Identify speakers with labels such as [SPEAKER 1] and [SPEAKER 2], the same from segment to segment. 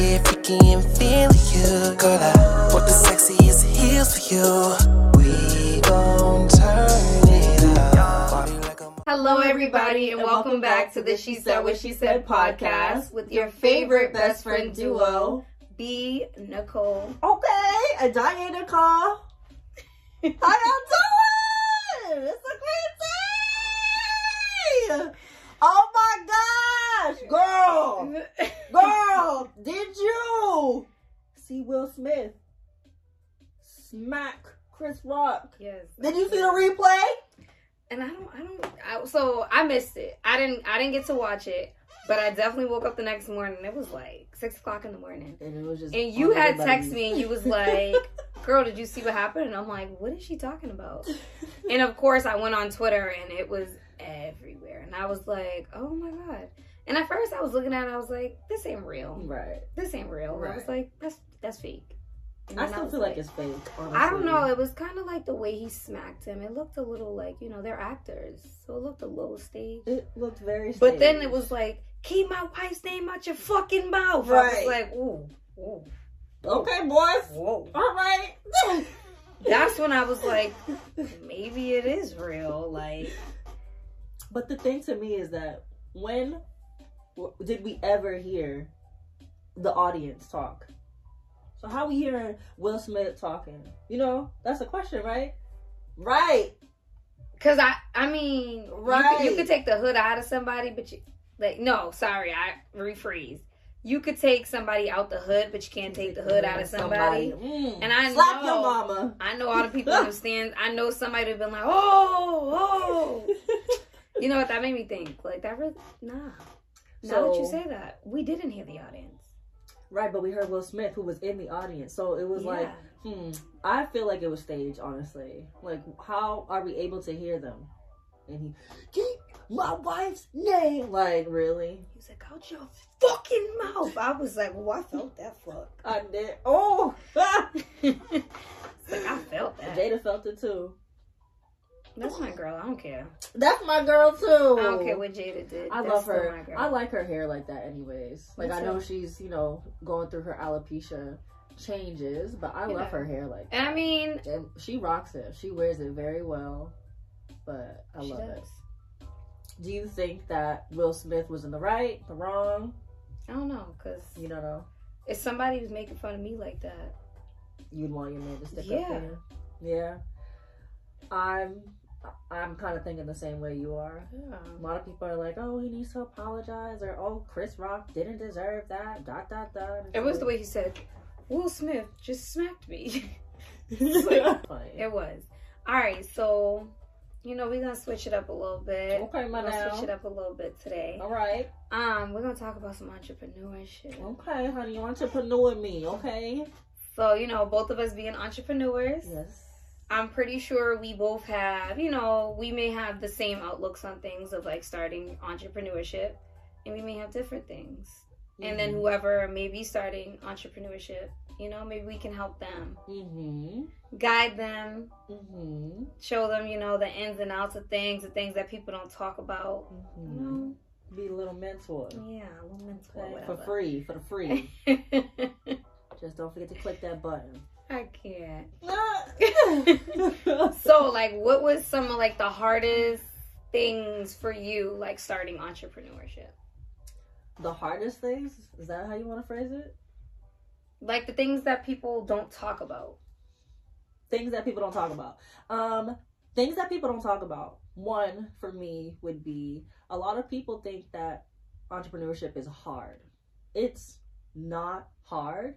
[SPEAKER 1] get freaky and feel you. Girl, I want the sexiest heels for you. We gon' turn it up. Body like a
[SPEAKER 2] Hello, everybody, and welcome back to the She Said What She Said podcast with your favorite best friend duo, B. Nicole.
[SPEAKER 3] Okay, and Diana call. How y'all doing? It's a great day. Oh my gosh, girl, girl, did you see Will Smith smack Chris Rock?
[SPEAKER 2] yes.
[SPEAKER 3] Did you see the replay?
[SPEAKER 2] And I don't, I don't. I, so I missed it. I didn't, I didn't get to watch it, but I definitely woke up the next morning. It was like six o'clock in the morning,
[SPEAKER 3] And it was just.
[SPEAKER 2] and you had texted me, and you was like, "Girl, did you see what happened?" And I'm like, "What is she talking about?" And of course, I went on Twitter, and it was everywhere, and I was like, "Oh my god!" And at first, I was looking at it, I was like, "This ain't real.
[SPEAKER 3] right.
[SPEAKER 2] This ain't real." And I was like, "That's that's fake."
[SPEAKER 3] I still
[SPEAKER 2] was
[SPEAKER 3] feel like it's fake. Honestly.
[SPEAKER 2] I don't know. It was kind of like the way he smacked him. It looked a little like you know they're actors, so it looked a little staged.
[SPEAKER 3] It looked very.
[SPEAKER 2] But then it was like, keep my wife's name out your fucking mouth. I
[SPEAKER 3] Right.
[SPEAKER 2] was like, ooh, ooh,
[SPEAKER 3] Okay, boys.
[SPEAKER 2] whoa.
[SPEAKER 3] All right.
[SPEAKER 2] That's when I was like, maybe it is real. Like,
[SPEAKER 3] But the thing to me is that when did we ever hear the audience talk? So how we hearing Will Smith talking? You know, that's a question, right? Right.
[SPEAKER 2] cause I, I mean, you,
[SPEAKER 3] Right.
[SPEAKER 2] could, you could take the hood out of somebody, but you, like, no, sorry, I rephrase. You could take somebody out the hood, but you can't take the hood out of somebody.
[SPEAKER 3] Mm.
[SPEAKER 2] And I
[SPEAKER 3] slap
[SPEAKER 2] know-
[SPEAKER 3] your mama.
[SPEAKER 2] I know all the people stands. I know somebody have been like, oh, oh. You know what that made me think? Like that really nah. Now that you say that, we didn't hear the audience.
[SPEAKER 3] Right, but we heard Will Smith who was in the audience, so it was like, hmm. I feel like it was staged, honestly. Like, how are we able to hear them? And he, keep my wife's name. Like, really?
[SPEAKER 2] He was like, out your fucking mouth. I was like, well, I felt that fuck.
[SPEAKER 3] I did. Oh,
[SPEAKER 2] like I felt that.
[SPEAKER 3] Jada felt it too.
[SPEAKER 2] That's my girl. I don't care.
[SPEAKER 3] That's my girl too.
[SPEAKER 2] I don't care what Jada did.
[SPEAKER 3] I
[SPEAKER 2] That's
[SPEAKER 3] love her. I like her hair like that, anyways. Like
[SPEAKER 2] Me
[SPEAKER 3] I know
[SPEAKER 2] too.
[SPEAKER 3] she's you know going through her alopecia changes, but I
[SPEAKER 2] Yeah.
[SPEAKER 3] love her hair like.
[SPEAKER 2] And I mean,
[SPEAKER 3] And she rocks it. She wears it very well. But I love it. Do you think that Will Smith was in the right, the wrong?
[SPEAKER 2] I don't know, cause
[SPEAKER 3] You don't know.
[SPEAKER 2] if somebody was making fun of me like that,
[SPEAKER 3] You'd want your man to stick
[SPEAKER 2] Yeah.
[SPEAKER 3] up there. Yeah. Yeah. I'm. I'm kind of thinking the same way you are.
[SPEAKER 2] yeah.
[SPEAKER 3] A lot of people are like, "Oh, he needs to apologize," or "Oh, Chris Rock didn't deserve that." Dot dot dot.
[SPEAKER 2] It was the way he said, Will Smith just smacked me.
[SPEAKER 3] Funny.
[SPEAKER 2] it was. All right, so, you know, we're going to switch it up a little bit.
[SPEAKER 3] Okay, my
[SPEAKER 2] We're to switch it up a little bit today.
[SPEAKER 3] All right.
[SPEAKER 2] Um, We're going to talk about some entrepreneurship.
[SPEAKER 3] Okay, honey, you entrepreneur me. Okay.
[SPEAKER 2] So, you know, both of us being entrepreneurs,
[SPEAKER 3] Yes.
[SPEAKER 2] I'm pretty sure we both have, you know, we may have the same outlooks on things of like starting entrepreneurship, and we may have different things. And then whoever may be starting entrepreneurship, you know, maybe we can help them,
[SPEAKER 3] Mm-hmm.
[SPEAKER 2] guide them,
[SPEAKER 3] Mm-hmm.
[SPEAKER 2] show them, you know, the ins and outs of things, the things that people don't talk about. You
[SPEAKER 3] Mm-hmm.
[SPEAKER 2] know,
[SPEAKER 3] Be a little mentor.
[SPEAKER 2] yeah, a little mentor,
[SPEAKER 3] for free, for the free. Just don't forget to click that button.
[SPEAKER 2] I can't.
[SPEAKER 3] the
[SPEAKER 2] So, like, what was some of like the hardest things for you, like starting entrepreneurship?
[SPEAKER 3] The hardest things? Is that how you want to phrase it?
[SPEAKER 2] Like the things that people don't talk about.
[SPEAKER 3] Things that people don't talk about. Um, things that people don't talk about. One for me would be a lot of people think that entrepreneurship is hard. It's not hard.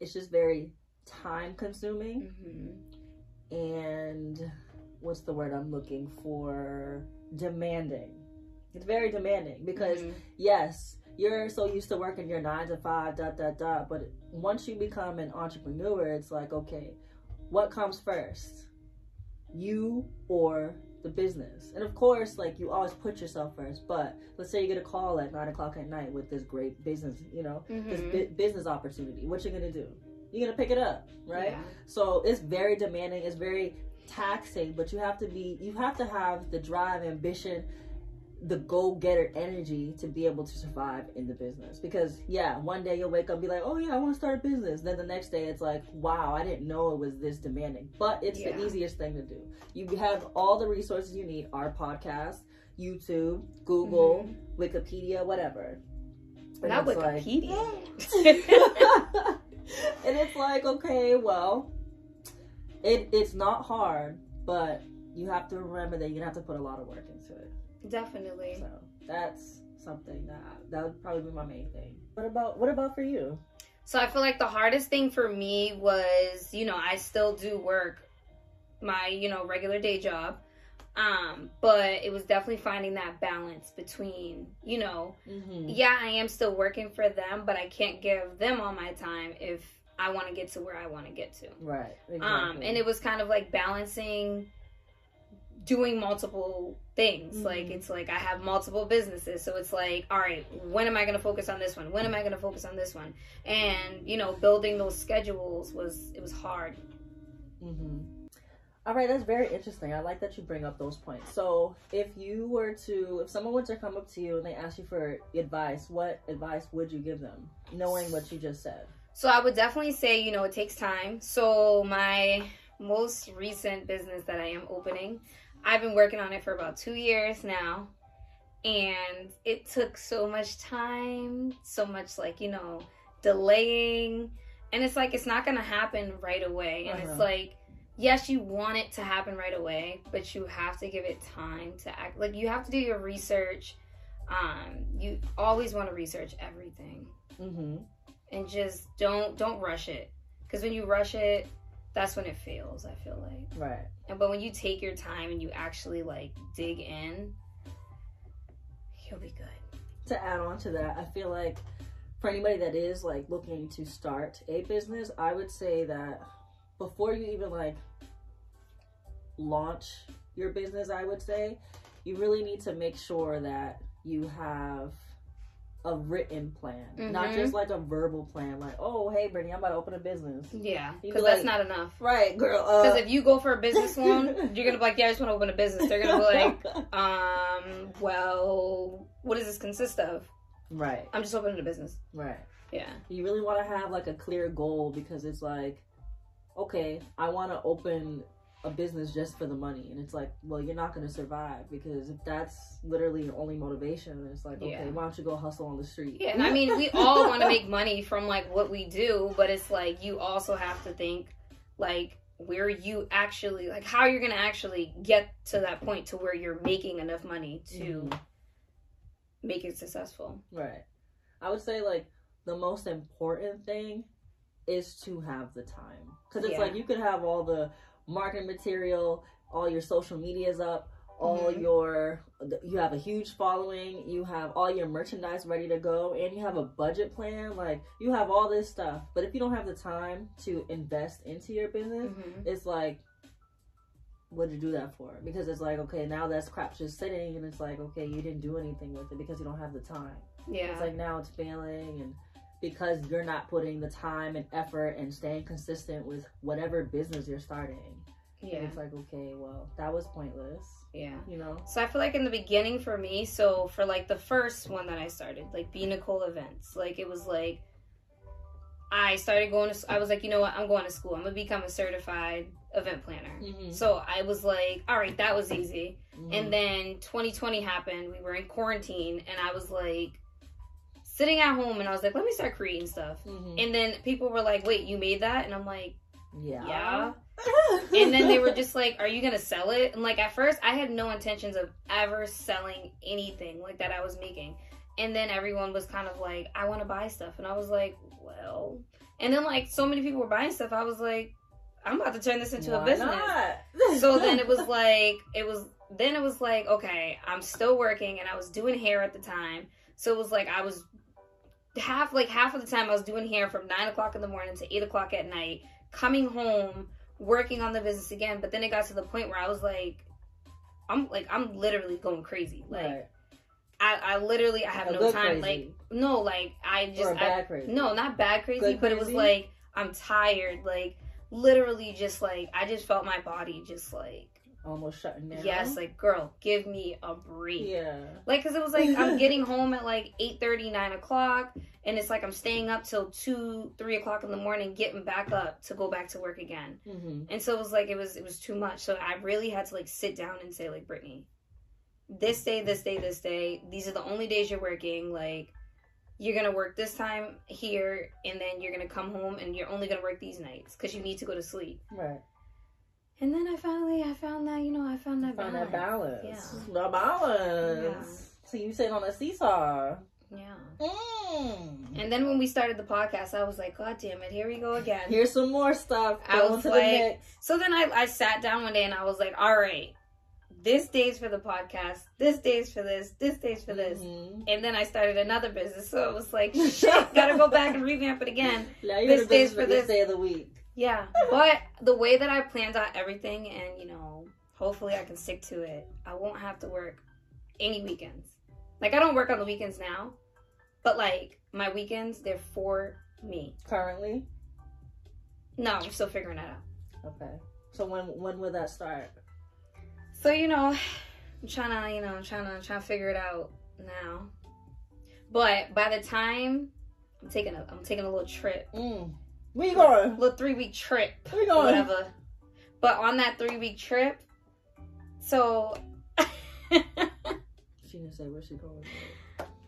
[SPEAKER 3] It's just very time consuming.
[SPEAKER 2] Mm-hmm.
[SPEAKER 3] and what's the word I'm looking for? Demanding. It's very demanding because
[SPEAKER 2] Mm-hmm.
[SPEAKER 3] yes, you're so used to working your nine to five, dot dot dot. But once you become an entrepreneur, it's like okay, what comes first, you or the business? And of course, like you always put yourself first. But let's say you get a call at nine o'clock at night with this great business, you know, this
[SPEAKER 2] Mhm.
[SPEAKER 3] bu- business opportunity. What you gonna do? You're gonna pick it up, right?
[SPEAKER 2] Yeah.
[SPEAKER 3] So it's very demanding. It's very taxing, but you have to be. You have to have the drive, ambition, the go-getter energy to be able to survive in the business because yeah one day you'll wake up and be like oh yeah i want to start a business then the next day it's like wow i didn't know it was this demanding but it's
[SPEAKER 2] Yeah.
[SPEAKER 3] the easiest thing to do you have all the resources you need our podcast youtube google mm-hmm. wikipedia whatever And
[SPEAKER 2] Not
[SPEAKER 3] it's like-
[SPEAKER 2] Wikipedia.
[SPEAKER 3] and it's like okay well it, it's not hard but you have to remember that gonna have to put a lot of work into it
[SPEAKER 2] Definitely.
[SPEAKER 3] so that's something that that would probably be my main thing. What about what about for you?
[SPEAKER 2] So I feel like the hardest thing for me was, you know, I still do work my, you know, regular day job. Um, but it was definitely finding that balance between, you know,
[SPEAKER 3] Mm-hmm.
[SPEAKER 2] yeah, I am still working for them, but I can't give them all my time if I want to get to where I want to get to.
[SPEAKER 3] Right. Exactly.
[SPEAKER 2] Um, and it was kind of like balancing doing multiple things.
[SPEAKER 3] Mhm.
[SPEAKER 2] Like it's like I have multiple businesses, so it's like, all right, when am I going to focus on this one? When am I going to focus on this one? And you know, building those schedules was it was hard.
[SPEAKER 3] hmm All right, that's very interesting. I like that you bring up those points. So, if you were to, if someone were to come up to you and they ask you for advice, what advice would you give them, knowing what you just said?
[SPEAKER 2] So I would definitely say, you know, it takes time. So my most recent business that I am opening, I've been working on it for about two years now. And it took so much time, so much like, you know, delaying. And it's like it's not gonna happen right away. And it's
[SPEAKER 3] Uh-huh.
[SPEAKER 2] like, yes, you want it to happen right away, but you have to give it time to act like you have to do your research. Um, you always want to research everything
[SPEAKER 3] Mm-hmm.
[SPEAKER 2] and just don't don't rush it because when you rush it that's when it fails i feel like
[SPEAKER 3] Right.
[SPEAKER 2] and but when you take your time and you actually like dig in you'll be good
[SPEAKER 3] to add on to that, I feel like for anybody that is like looking to start a business, I would say that before you even like launch your business, I would say you really need to make sure that you have a written plan, not
[SPEAKER 2] Mhm.
[SPEAKER 3] just like a verbal plan, like, oh, hey, Brittany, I'm about to open a business.
[SPEAKER 2] yeah
[SPEAKER 3] be
[SPEAKER 2] because that's
[SPEAKER 3] like-
[SPEAKER 2] not enough
[SPEAKER 3] Right, girl. Uh,
[SPEAKER 2] because if you go for a business loan you're gonna be like yeah i just want to open a business they're gonna be like um well what does this consist of
[SPEAKER 3] right,
[SPEAKER 2] i'm just opening a business
[SPEAKER 3] right.
[SPEAKER 2] yeah
[SPEAKER 3] you really want to have like a clear goal because it's like okay i want to open a business just for the money and it's like well you're not going to survive because if that's literally your only motivation it's like okay
[SPEAKER 2] Yeah.
[SPEAKER 3] why don't you go hustle on the street
[SPEAKER 2] Yeah, and I mean, we all want to make money from like what we do, but it's like you also have to think like where you actually like how you're gonna actually get to that point to where you're making enough money to
[SPEAKER 3] Mhm.
[SPEAKER 2] make it successful.
[SPEAKER 3] right i would say like the most important thing is to have the time because it's
[SPEAKER 2] Yeah.
[SPEAKER 3] like you could have all the marketing material all your social medias up all
[SPEAKER 2] Mhm.
[SPEAKER 3] your you have a huge following you have all your merchandise ready to go and you have a budget plan like you have all this stuff but if you don't have the time to invest into your business
[SPEAKER 2] Mhm.
[SPEAKER 3] it's like what did you do that for because it's like okay now that's crap just sitting and it's like okay you didn't do anything with it because you don't have the time
[SPEAKER 2] Yeah,
[SPEAKER 3] it's like now it's failing and because you're not putting the time and effort and staying consistent with whatever business you're starting
[SPEAKER 2] yeah,
[SPEAKER 3] it's like okay well that was pointless
[SPEAKER 2] yeah.
[SPEAKER 3] you know
[SPEAKER 2] So I feel like in the beginning for me, so for like the first one that I started, like Be Nicole events, like it was like I started going to. I was like, you know what? I'm going to school. I'm gonna become a certified event planner.
[SPEAKER 3] Mhm.
[SPEAKER 2] So I was like, all right, that was easy.
[SPEAKER 3] Mhm.
[SPEAKER 2] And then 2020 happened. We were in quarantine, and I was like sitting at home, and I was like, let me start creating stuff.
[SPEAKER 3] Mhm.
[SPEAKER 2] And then people were like, wait, you made that? And I'm like,
[SPEAKER 3] yeah
[SPEAKER 2] yeah. And then they were just like, are you gonna sell it? And like at first, I had no intentions of ever selling anything like that I was making. And then everyone was kind of like, I want to buy stuff, and I was like, well. And then like so many people were buying stuff, I was like, I'm about to turn this into a business
[SPEAKER 3] not?
[SPEAKER 2] so then it was like it was then it was like okay i'm still working and i was doing hair at the time so it was like i was half like half of the time i was doing hair from nine o'clock in the morning to eight o'clock at night coming home working on the business again but then it got to the point where i was like i'm like i'm literally going crazy like
[SPEAKER 3] right.
[SPEAKER 2] I, I literally i have
[SPEAKER 3] A
[SPEAKER 2] no time
[SPEAKER 3] crazy.
[SPEAKER 2] like no like i just I,
[SPEAKER 3] bad crazy
[SPEAKER 2] no, not bad crazy,
[SPEAKER 3] Good
[SPEAKER 2] but it was like I'm tired, like literally just like I just felt my body just like
[SPEAKER 3] almost shutting down.
[SPEAKER 2] Yes, like girl, give me a break.
[SPEAKER 3] yeah.
[SPEAKER 2] Like, cause it was like I'm getting home at like 8 9 o'clock, and it's like I'm staying up till two, three o'clock in the morning, getting back up to go back to work again.
[SPEAKER 3] hmm
[SPEAKER 2] And so it was like it was it was too much. So I really had to like sit down and say like Brittany, this day, this day, this day, these are the only days you're working. Like you're gonna work this time here, and then you're gonna come home, and you're only gonna work these nights because you need to go to sleep.
[SPEAKER 3] Right.
[SPEAKER 2] And then I finally I found that you know I found that
[SPEAKER 3] Find
[SPEAKER 2] balance.
[SPEAKER 3] that balance.
[SPEAKER 2] Yeah.
[SPEAKER 3] The balance. Yeah. So you sit on a seesaw.
[SPEAKER 2] Yeah.
[SPEAKER 3] Mm.
[SPEAKER 2] And then when we started the podcast, I was like, God damn it, here we go again.
[SPEAKER 3] Here's some more stuff.
[SPEAKER 2] I was like-
[SPEAKER 3] the.
[SPEAKER 2] So then I, I sat down one day and I was like, all right, this day's for the podcast, this day's for this, this day's for this.
[SPEAKER 3] Mhm.
[SPEAKER 2] And then I started another business. So it was like, shit, gotta go back and revamp it again.
[SPEAKER 3] Now
[SPEAKER 2] This day's for
[SPEAKER 3] this. day of the week.
[SPEAKER 2] Yeah. But the way that I planned out everything and, you know, hopefully I can stick to it, I won't have to work any weekends. Like, I don't work on the weekends now, but like, my weekends, they're for me.
[SPEAKER 3] Currently.
[SPEAKER 2] No, I'm still figuring that out.
[SPEAKER 3] Okay. So when when will that start?
[SPEAKER 2] So you know, I'm trying to, you know, I'm trying to trying to figure it out now. But by the time I'm taking a I'm taking a little trip,
[SPEAKER 3] Mm. You going?
[SPEAKER 2] a little three week trip, or
[SPEAKER 3] going?
[SPEAKER 2] whatever. But on that three week trip, so
[SPEAKER 3] She didn't say where she going.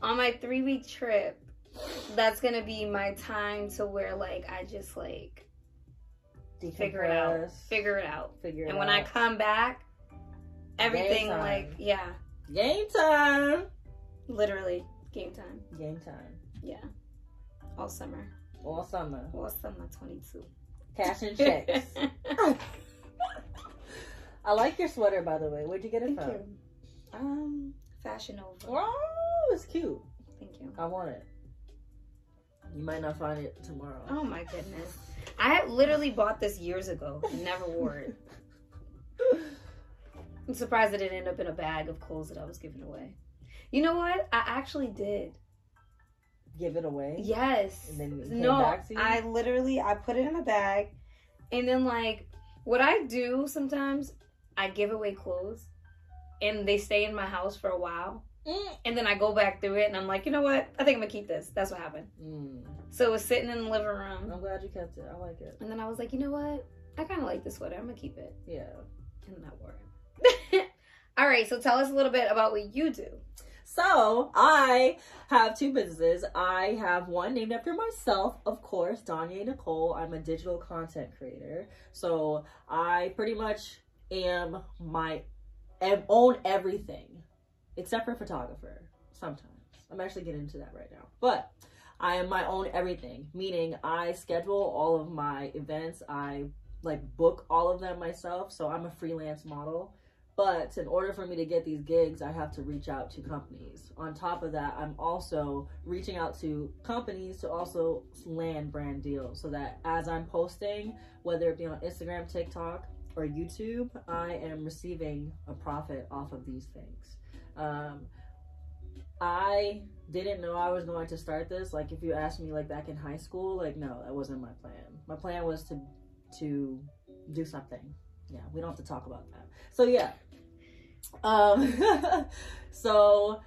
[SPEAKER 2] on my three week trip, that's gonna be my time to where like I just like figure it out, figure it out,
[SPEAKER 3] Figure it
[SPEAKER 2] and when I come back, everything like yeah,
[SPEAKER 3] Game time.
[SPEAKER 2] literally game time,
[SPEAKER 3] Game time.
[SPEAKER 2] yeah, all summer.
[SPEAKER 3] All summer.
[SPEAKER 2] All summer 22.
[SPEAKER 3] Cash and checks. I like your sweater, by the way. Where'd you get it
[SPEAKER 2] Thank
[SPEAKER 3] from?
[SPEAKER 2] you. Um, Fashion Nova.
[SPEAKER 3] Oh, it's cute.
[SPEAKER 2] Thank you.
[SPEAKER 3] I want it. You might not find it tomorrow.
[SPEAKER 2] Oh my goodness. I literally bought this years ago. Never wore it. I'm surprised it didn't end up in a bag of clothes that I was giving away. You know what? I actually did.
[SPEAKER 3] Give it away.
[SPEAKER 2] Yes.
[SPEAKER 3] And then it came
[SPEAKER 2] no,
[SPEAKER 3] back to you?
[SPEAKER 2] I literally I put it in a bag, and then like what I do sometimes, I give away clothes, and they stay in my house for a while,
[SPEAKER 3] Mm.
[SPEAKER 2] and then I go back through it, and I'm like, you know what? I think I'm gonna keep this. That's what happened.
[SPEAKER 3] Mm.
[SPEAKER 2] So it was sitting in the living room,
[SPEAKER 3] I'm glad you kept it. I like it.
[SPEAKER 2] and then I was like, you know what? I kind of like this sweater. I'm gonna keep it,
[SPEAKER 3] Yeah.
[SPEAKER 2] and then I wore it. All right, so tell us a little bit about what you do.
[SPEAKER 3] So I have two businesses. I have one named after myself, of course, Danya Nicole. I'm a digital content creator. So I pretty much am my am, own everything except for photographer. Sometimes I'm actually getting into that right now, but I am my own everything. Meaning I schedule all of my events. I like book all of them myself. So I'm a freelance model. But in order for me to get these gigs, I have to reach out to companies. On top of that, I'm also reaching out to companies to also land brand deals so that as I'm posting, whether it be on Instagram, TikTok, or YouTube, I am receiving a profit off of these things. Um, I didn't know I was going to start this. Like, if you asked me, like back in high school, like no, that wasn't my plan. My plan was to to do something. Yeah, we don't have to talk about that. So yeah, um, so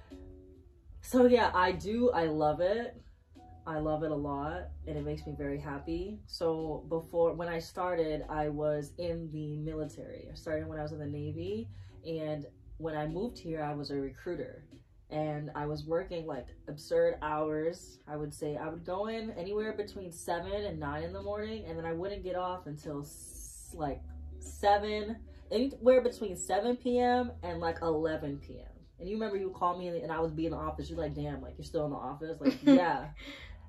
[SPEAKER 3] so yeah, I do. I love it. I love it a lot, and it makes me very happy. So before when I started, I was in the military. I started when I was in the Navy, and when I moved here, I was a recruiter and I was working like absurd hours. I would say I would go in anywhere between seven and nine in the morning, and then I wouldn't get off until like seven, anywhere between seven p.m. and like eleven p.m. And you remember you called me and I was being in the office. You're like, damn, like you're still in the office, like yeah.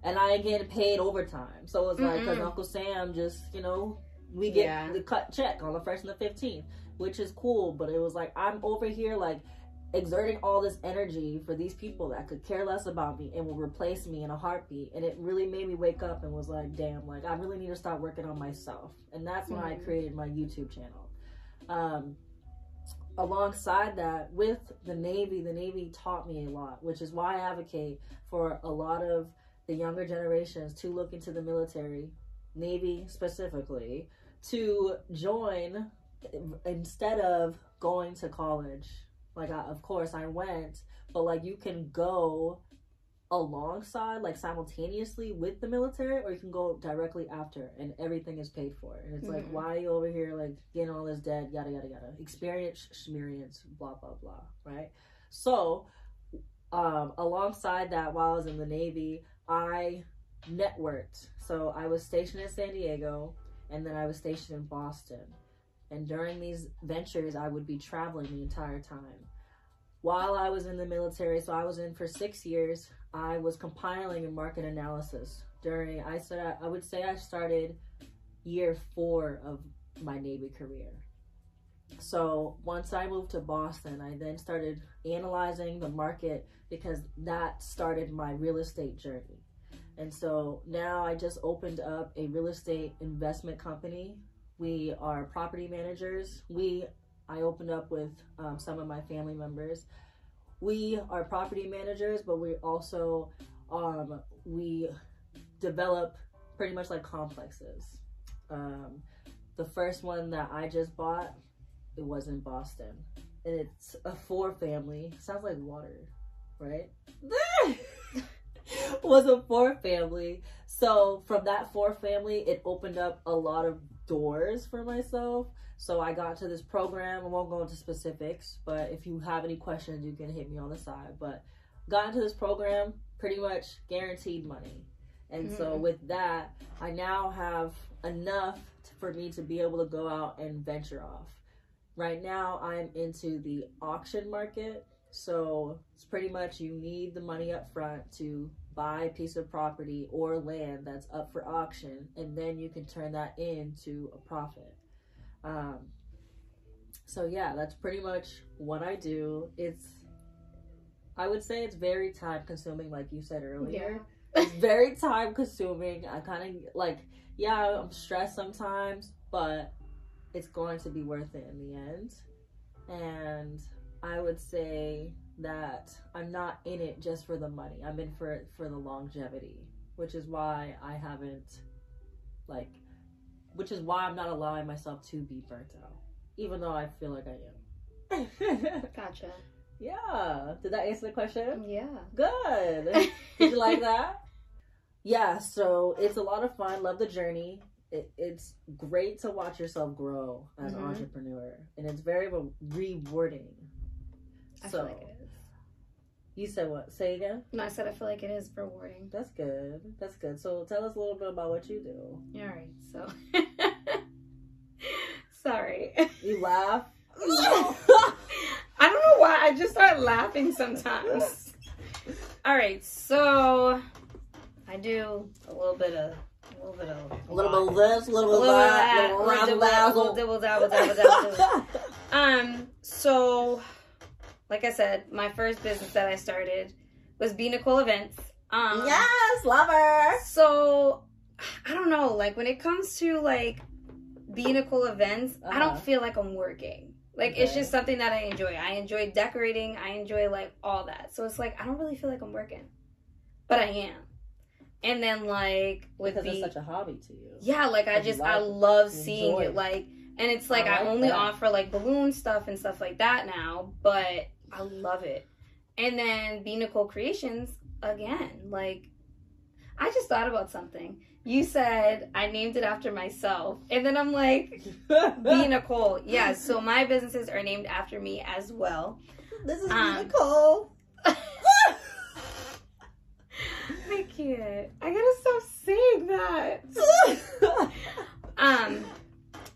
[SPEAKER 3] And I getting paid overtime, so it's like because. Uncle Sam just you know we get
[SPEAKER 2] Yeah.
[SPEAKER 3] the cut check on the first and the fifteenth, which is cool. But it was like I'm over here like exerting all this energy for these people that could care less about me and will replace me in a heartbeat. And it really made me wake up and was like, damn, like I really need to start working on myself. And that's when I
[SPEAKER 2] Mhm.
[SPEAKER 3] created my YouTube channel. Um, alongside that, with the Navy, the Navy taught me a lot, which is why I advocate for a lot of the younger generations to look into the military, Navy specifically, to join instead of going to college. Like, I, of course, I went, but like you can go alongside, like simultaneously with the military, or you can go directly after, and everything is paid for. And it's like,
[SPEAKER 2] Mhm.
[SPEAKER 3] why are you over here like getting all this debt? Yada yada yada. Experience, experience, blah blah blah. Right. So, um, alongside that, while I was in the Navy, I networked. So I was stationed in San Diego, and then I was stationed in Boston. And during these ventures, I would be traveling the entire time. While I was in the military, so I was in for six years, I was compiling a market analysis. During I said I would say I started year four of my Navy career. So once I moved to Boston, I then started analyzing the market because that started my real estate journey. And so now I just opened up a real estate investment company. We are property managers. We I opened up with um, some of my family members. We are property managers, but we also um, we develop pretty much like complexes. Um, the first one that I just bought, it was in Boston, and it's a four family. Sounds like water, right? was a four family. So from that four family, it opened up a lot of doors for myself. So I got to this program. I won't go into specifics, but if you have any questions, you can hit me on the side. But got into this program, pretty much guaranteed money. And so
[SPEAKER 2] Mhm.
[SPEAKER 3] with that, I now have enough for me to be able to go out and venture off. Right now, I'm into the auction market. So it's pretty much you need the money up front to buy a piece of property or land that's up for auction, and then you can turn that into a profit. Um, so yeah, that's pretty much what I do. It's I would say it's very time consuming, like you said earlier. It's very time consuming. I kind of like, yeah, I'm stressed sometimes, but it's going to be worth it in the end. And I would say that I'm not in it just for the money. I'm in for it for the longevity, which is why I haven't like which is why I'm not allowing myself to be burnt out, even though I feel like I am.
[SPEAKER 2] Gotcha.
[SPEAKER 3] yeah. Did that answer the question?
[SPEAKER 2] Yeah.
[SPEAKER 3] Good. Did you like that? Yeah, so it's a lot of fun. Love the journey. It, it's great to watch yourself grow as an
[SPEAKER 2] Mhm.
[SPEAKER 3] entrepreneur, and it's very re- rewarding.
[SPEAKER 2] I
[SPEAKER 3] so
[SPEAKER 2] feel like it.
[SPEAKER 3] You said what? Say again.
[SPEAKER 2] No, I said I feel like it is rewarding.
[SPEAKER 3] That's good. That's good. So tell us a little bit about what you do.
[SPEAKER 2] All right, so sorry.
[SPEAKER 3] You laugh.
[SPEAKER 2] I don't know why. I just start laughing sometimes. All right, so I do a little bit of a little bit of
[SPEAKER 3] A little bit of this, a little bit of
[SPEAKER 2] little bit of
[SPEAKER 3] that,
[SPEAKER 2] that,
[SPEAKER 3] little
[SPEAKER 2] little
[SPEAKER 3] razzle
[SPEAKER 2] dibble, little
[SPEAKER 3] dazzle.
[SPEAKER 2] dibble dabble dabble dabble dabble. Um, so like I said, my first business that I started was Be Nicole Events. Um,
[SPEAKER 3] Yes, lover.
[SPEAKER 2] So I don't know, like when it comes to like Be Nicole Events, I
[SPEAKER 3] Uh-huh.
[SPEAKER 2] don't feel like I'm working. Like it's just something that I enjoy. I enjoy decorating. I enjoy like all that. So it's like I don't really feel like I'm working, but I am. And then like with
[SPEAKER 3] Because
[SPEAKER 2] the
[SPEAKER 3] it's such a hobby to you.
[SPEAKER 2] yeah, like I just I
[SPEAKER 3] like it.
[SPEAKER 2] love seeing it.
[SPEAKER 3] it.
[SPEAKER 2] Like, and it's like
[SPEAKER 3] I
[SPEAKER 2] I, only
[SPEAKER 3] that.
[SPEAKER 2] offer like balloon stuff and stuff like that now, but I love it. And then Be Nicole Creations again. Like, I just thought about something. You said I named it after myself, and then I'm like, Be Nicole. Yeah. So my businesses are named after me as well.
[SPEAKER 3] this is
[SPEAKER 2] Um,
[SPEAKER 3] Nicole.
[SPEAKER 2] I can't. I gotta stop saying that. um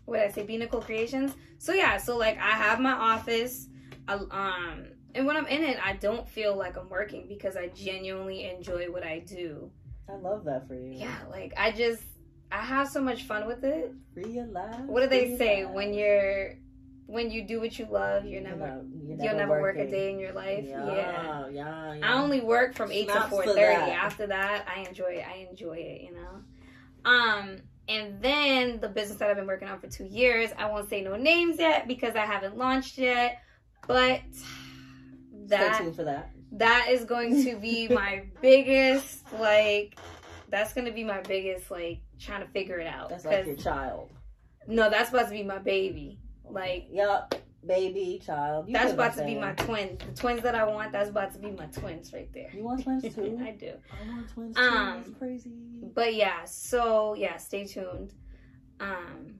[SPEAKER 2] what did I say? Be Nicole Creations. So yeah, so like I have my office. I, um and when I'm in it, I don't feel like I'm working because I genuinely enjoy what I do.
[SPEAKER 3] I love that for you.
[SPEAKER 2] Yeah, like I just I have so much fun with it.
[SPEAKER 3] Realize.
[SPEAKER 2] What do they say when you're when you do what you love, you're
[SPEAKER 3] You
[SPEAKER 2] never
[SPEAKER 3] you're
[SPEAKER 2] you'll never work a day in your life. Yeah.
[SPEAKER 3] Yeah, yeah, yeah.
[SPEAKER 2] I only work from eight
[SPEAKER 3] Snaps
[SPEAKER 2] to four thirty. After that, I enjoy it. I enjoy it. You know. Um, and then the business that I've been working on for two years. I won't say no names yet because I haven't launched yet. But
[SPEAKER 3] Stay
[SPEAKER 2] that
[SPEAKER 3] tuned for that.
[SPEAKER 2] that is going to be my biggest like. That's gonna be my biggest like trying to figure it out.
[SPEAKER 3] That's like your child.
[SPEAKER 2] no, that's supposed to be my baby. Like
[SPEAKER 3] Yup. baby, child. You
[SPEAKER 2] that's about to be my twins. The twins that I want, that's about to be my twins right there.
[SPEAKER 3] You want twins too?
[SPEAKER 2] I do.
[SPEAKER 3] I want twins too.
[SPEAKER 2] Um,
[SPEAKER 3] That's crazy.
[SPEAKER 2] But yeah, so yeah, stay tuned. Um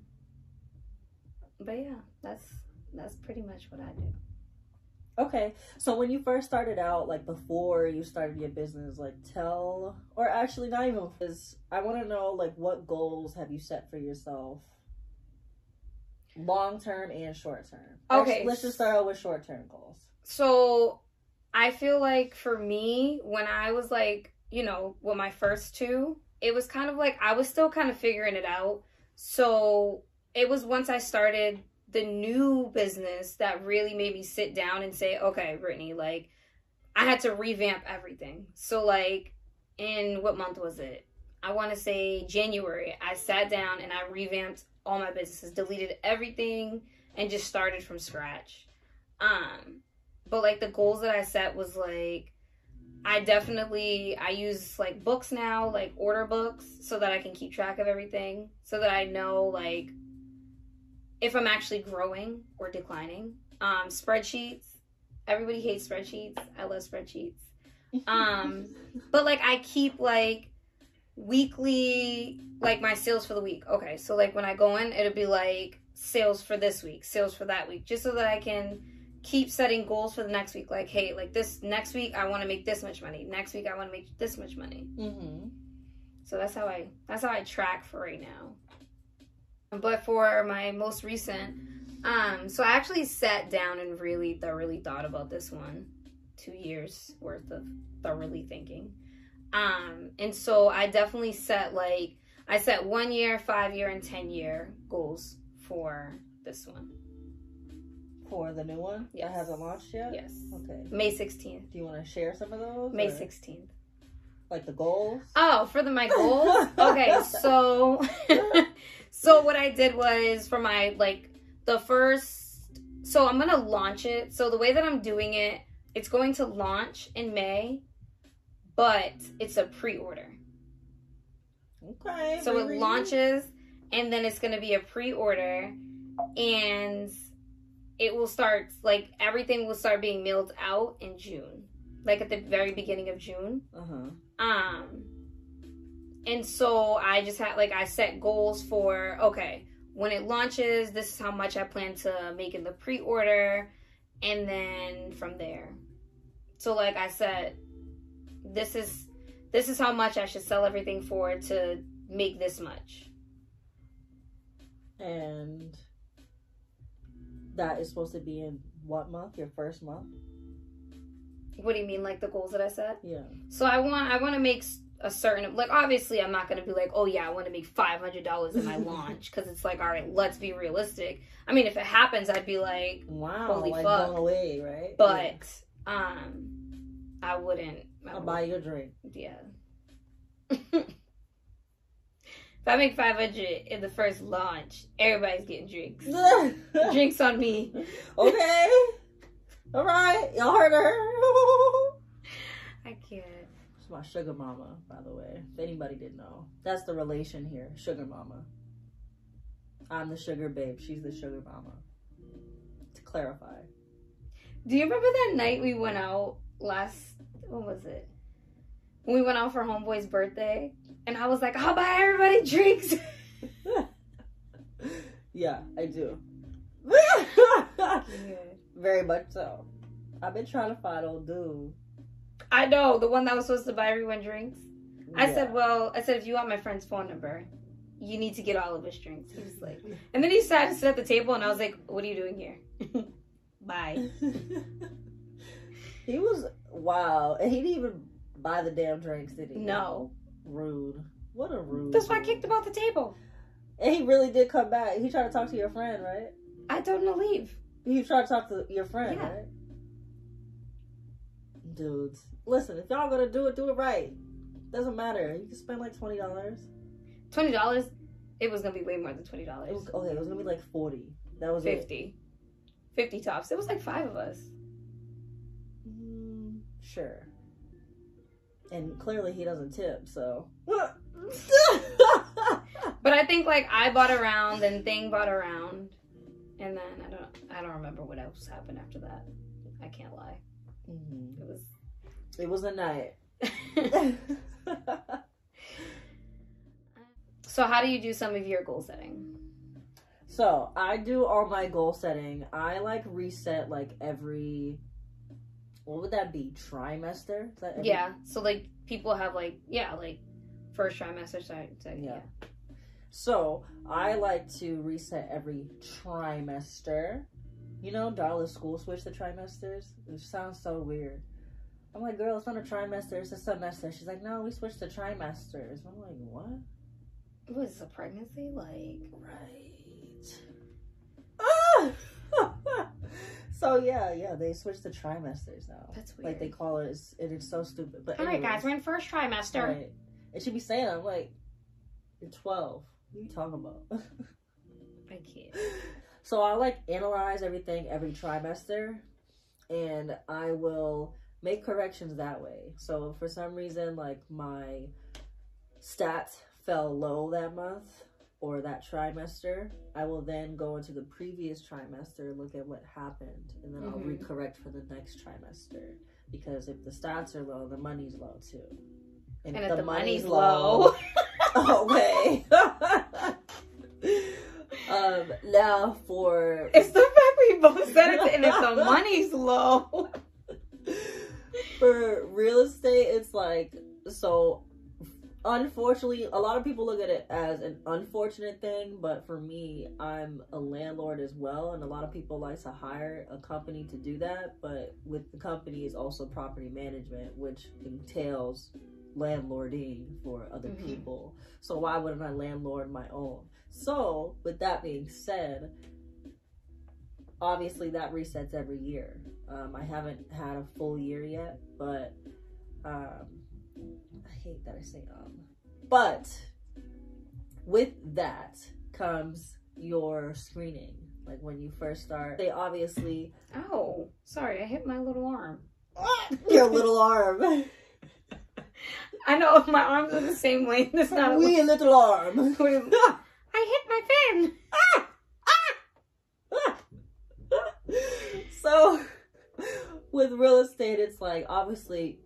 [SPEAKER 2] but yeah, that's that's pretty much what I do.
[SPEAKER 3] Okay, so when you first started out, like before you started your business, like tell, or actually not even, because I want to know, like, what goals have you set for yourself, long term and short term?
[SPEAKER 2] Okay.
[SPEAKER 3] Actually, let's just start out with short term goals.
[SPEAKER 2] So I feel like for me, when I was like, you know, with my first two, it was kind of like I was still kind of figuring it out. So it was once I started the new business that really made me sit down and say, okay, Brittany, like, I had to revamp everything. So, like, in what month was it? I want to say January. I sat down and I revamped all my businesses, deleted everything, and just started from scratch. Um, but like the goals that I set was like I definitely I use like books now, like order books so that I can keep track of everything, so that I know like if I'm actually growing or declining. Um spreadsheets. Everybody hates spreadsheets. I love spreadsheets. Um but like I keep like weekly like my sales for the week. Okay, so like when I go in, it'll be like sales for this week, sales for that week, just so that I can keep setting goals for the next week. Like, hey, like this next week I want to make this much money. Next week I want to make this much money.
[SPEAKER 3] Mm-hmm.
[SPEAKER 2] So that's how I that's how I track for right now. But for my most recent, um, so I actually sat down and really thoroughly thought about this one. Two years worth of thoroughly thinking. Um, and so I definitely set like I set one year, five year, and ten year goals for this one.
[SPEAKER 3] For the new one
[SPEAKER 2] Yes.
[SPEAKER 3] that hasn't launched yet.
[SPEAKER 2] Yes.
[SPEAKER 3] Okay.
[SPEAKER 2] May sixteenth.
[SPEAKER 3] Do you want to share some of those?
[SPEAKER 2] May
[SPEAKER 3] or,
[SPEAKER 2] sixteenth.
[SPEAKER 3] Like the goals.
[SPEAKER 2] Oh, for the my goals? okay, so so what I did was for my like the first so I'm gonna launch it. So the way that I'm doing it, it's going to launch in May, but it's a pre-order.
[SPEAKER 3] Okay.
[SPEAKER 2] So it launches and then it's gonna be a pre-order and it will start like everything will start being mailed out in June. Like at the very beginning of June.
[SPEAKER 3] Uh-huh.
[SPEAKER 2] Um, and so I just had like I set goals for okay when it launches, this is how much I plan to make in the pre-order, and then from there. So like I said, this is this is how much I should sell everything for to make this much.
[SPEAKER 3] And that is supposed to be in what month? Your first month?
[SPEAKER 2] What do you mean, like the goals that I set?
[SPEAKER 3] Yeah.
[SPEAKER 2] So I want I want to make a certain like obviously I'm not gonna be like oh yeah I want to make five hundred dollars in my launch because it's like all right let's be realistic. I mean if it happens I'd be like
[SPEAKER 3] Wow.
[SPEAKER 2] Holy
[SPEAKER 3] like
[SPEAKER 2] fuck.
[SPEAKER 3] blown away, right?
[SPEAKER 2] but um I wouldn't. I
[SPEAKER 3] I'll
[SPEAKER 2] would-
[SPEAKER 3] buy you a drink.
[SPEAKER 2] yeah. if I make five hundred in the first launch, everybody's getting drinks. drinks on me.
[SPEAKER 3] okay. All right. Y'all heard her.
[SPEAKER 2] I can't.
[SPEAKER 3] It's my sugar mama, by the way. If anybody didn't know, that's the relation here. Sugar mama. I'm the sugar babe. She's the sugar mama. To clarify.
[SPEAKER 2] Do you remember that night we went out last? What was it? When we went out for Homeboy's birthday, and I was like, "I'll buy everybody drinks."
[SPEAKER 3] yeah, I do. Very much so. I've been trying to find old dude.
[SPEAKER 2] I know the one that was supposed to buy everyone drinks. I
[SPEAKER 3] Yeah.
[SPEAKER 2] said, "Well, I said if you want my friend's phone number, you need to get all of us drinks." He was like, and then he sat to sit at the table, and I was like, "What are you doing here?" Bye.
[SPEAKER 3] he was wow, and he didn't even buy the damn drinks, did he?
[SPEAKER 2] No,
[SPEAKER 3] Rude. What a rude.
[SPEAKER 2] that's why I kicked him off the table.
[SPEAKER 3] And he really did come back. He tried to talk to your friend, right?
[SPEAKER 2] I told him to leave.
[SPEAKER 3] He try to talk to your friend,
[SPEAKER 2] Yeah.
[SPEAKER 3] right? Dudes, listen. If y'all gonna do it, do it right. Doesn't matter. You can spend like twenty dollars.
[SPEAKER 2] Twenty dollars. It was gonna be way more than twenty dollars.
[SPEAKER 3] okay. It was gonna be like forty. That was it.
[SPEAKER 2] 50. 50 tops. It was like five of us.
[SPEAKER 3] Mm, sure. And clearly he doesn't tip, so.
[SPEAKER 2] But I think like I bought around, and Thing bought around, and then I don't. I don't remember what else happened after that. I can't lie.
[SPEAKER 3] Mhm.
[SPEAKER 2] It was.
[SPEAKER 3] It was a night.
[SPEAKER 2] so how do you do some of your goal setting?
[SPEAKER 3] so I do all my goal setting. I like reset like every. What would that be? Trimester? That every-
[SPEAKER 2] Yeah. So like people have like yeah like first trimester second second
[SPEAKER 3] Yeah.
[SPEAKER 2] yeah.
[SPEAKER 3] So I like to reset every trimester. You know, Darla school switch the trimesters. It sounds so weird. I'm like, girl, it's not a trimester, it's a semester. She's like, no, we switched to trimesters. I'm like, what?
[SPEAKER 2] Is this, a pregnancy? Like
[SPEAKER 3] Right. Ah! so yeah, yeah, they switched to trimesters now.
[SPEAKER 2] that's weird.
[SPEAKER 3] Like they call it, it's, so stupid. But
[SPEAKER 2] All right,
[SPEAKER 3] anyways.
[SPEAKER 2] guys, we're in first trimester.
[SPEAKER 3] Right. It should be saying, I'm like, you're 12. What are you talking about?
[SPEAKER 2] I can't.
[SPEAKER 3] so I like analyze everything every trimester and I will make corrections that way. So for some reason like my stats fell low that month or that trimester, I will then go into the previous trimester, look at what happened, and then I'll
[SPEAKER 2] Mhm.
[SPEAKER 3] recorrect for the next trimester. Because if the stats are low, the money's low too.
[SPEAKER 2] And if the money's low,
[SPEAKER 3] oh wait. um, now for
[SPEAKER 2] it's the fact we both said it, and if the money's low,
[SPEAKER 3] for real estate, it's like so. Unfortunately, a lot of people look at it as an unfortunate thing, but for me, I'm a landlord as well, and a lot of people like to hire a company to do that. But with the company is also property management, which entails landlording for other
[SPEAKER 2] Mhm.
[SPEAKER 3] people. So why wouldn't I landlord my own? So with that being said, obviously that resets every year. Um, I haven't had a full year yet, but um, I hate that I say um. But with that comes your screening. Like when you first start, they obviously
[SPEAKER 2] oh, sorry, I hit my little arm.
[SPEAKER 3] your little arm,
[SPEAKER 2] I know my arms are the same length. It's not.
[SPEAKER 3] wee little arm.
[SPEAKER 2] I hit my pen.
[SPEAKER 3] so with real estate it's like obviously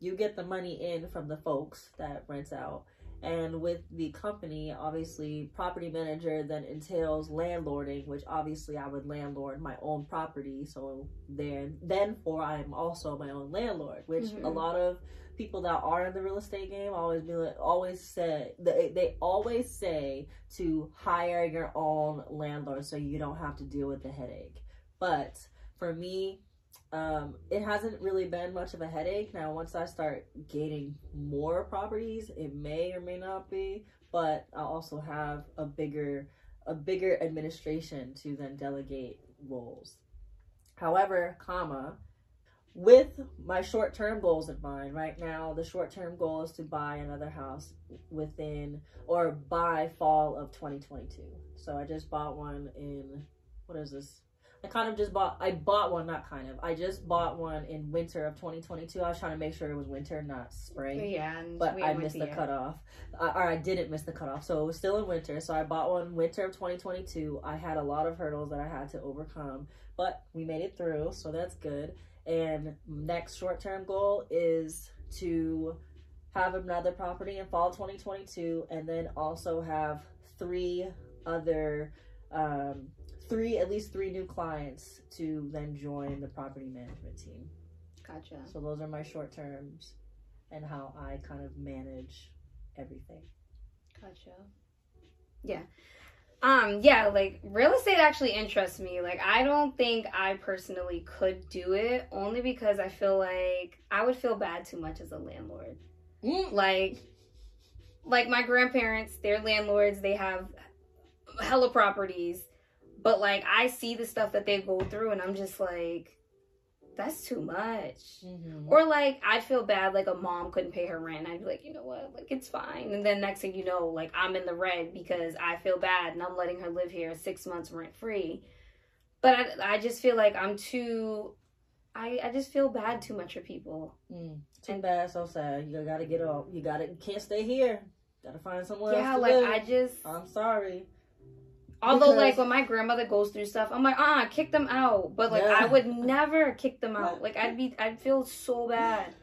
[SPEAKER 3] you get the money in from the folks that rents out and with the company obviously property manager then entails landlording which obviously i would landlord my own property so then then for i'm also my own landlord which
[SPEAKER 2] Mhm.
[SPEAKER 3] a lot of people that are in the real estate game always be like always say they, they always say to hire your own landlord so you don't have to deal with the headache but for me um, it hasn't really been much of a headache. Now, once I start gaining more properties, it may or may not be, but I also have a bigger a bigger administration to then delegate roles. However, comma, with my short term goals in mind, right now the short term goal is to buy another house within or by fall of 2022. So I just bought one in what is this? I kind of just bought. I bought one, not kind of. I just bought one in winter of 2022. I was trying to make sure it was winter, not spring.
[SPEAKER 2] Yeah,
[SPEAKER 3] But I missed the
[SPEAKER 2] year.
[SPEAKER 3] cutoff, uh, or I didn't miss the cutoff. So it was still in winter. So I bought one winter of 2022. I had a lot of hurdles that I had to overcome, but we made it through. So that's good. And next short term goal is to have another property in fall 2022, and then also have three other. Um, three at least three new clients to then join the property management team
[SPEAKER 2] Gotcha.
[SPEAKER 3] so those are my short terms and how i kind of manage everything
[SPEAKER 2] Gotcha. Yeah. Um, yeah, like real estate actually interests me. Like I don't think I personally could do it only because I feel like I would feel bad too much as a landlord. Like like my grandparents, they're landlords, they have hella properties, but like I see the stuff that they go through and I'm just like that's too much.
[SPEAKER 3] Mhm.
[SPEAKER 2] Or like I'd feel bad like a mom couldn't pay her rent. I'd be like, you know what, like it's fine. And then next thing you know, like I'm in the red because I feel bad and I'm letting her live here six months rent free. But I, I just feel like I'm too. I I just feel bad too much for people.
[SPEAKER 3] Mm. too
[SPEAKER 2] And-
[SPEAKER 3] bad so sad you gotta get up you gotta you can't stay here gotta find somewhere
[SPEAKER 2] yeah,
[SPEAKER 3] else to
[SPEAKER 2] like
[SPEAKER 3] live.
[SPEAKER 2] I just
[SPEAKER 3] i'm sorry
[SPEAKER 2] Although,
[SPEAKER 3] Because-
[SPEAKER 2] like when my grandmother goes through stuff, I'm like, ah, kick them out. But like,
[SPEAKER 3] Yeah.
[SPEAKER 2] I would never kick them out. Like, I'd be, I'd feel so bad.